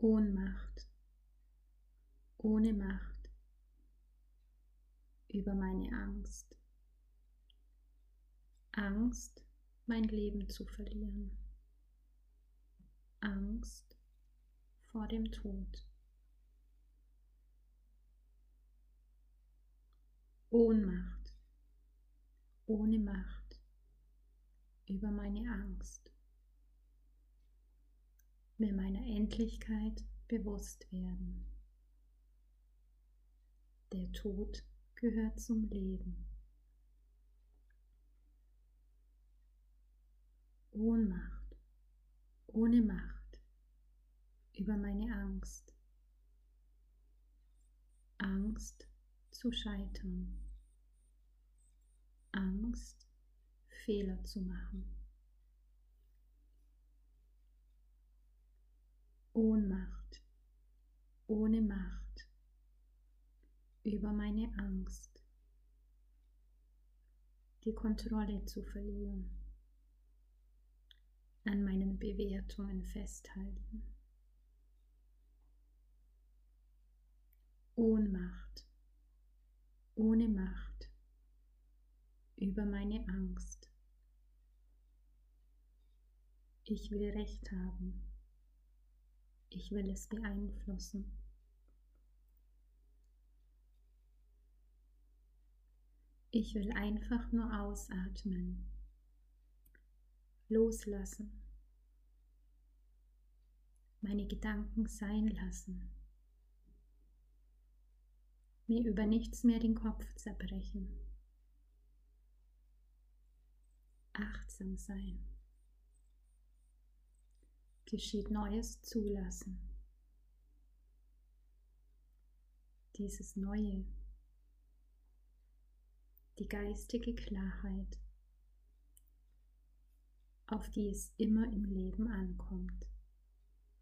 Ohnmacht, ohne Macht über meine Angst. Angst, mein Leben zu verlieren. Angst vor dem Tod. Ohnmacht, ohne Macht über meine Angst mir meiner Endlichkeit bewusst werden. Der Tod gehört zum Leben. Ohnmacht, ohne Macht über meine Angst. Angst zu scheitern. Angst, Fehler zu machen. Ohnmacht, ohne Macht über meine Angst, die Kontrolle zu verlieren, an meinen Bewertungen festhalten. Ohnmacht, ohne Macht über meine Angst. Ich will Recht haben. Ich will es beeinflussen. Ich will einfach nur ausatmen, loslassen, meine Gedanken sein lassen, mir über nichts mehr den Kopf zerbrechen, achtsam sein geschieht Neues zulassen. Dieses Neue, die geistige Klarheit, auf die es immer im Leben ankommt.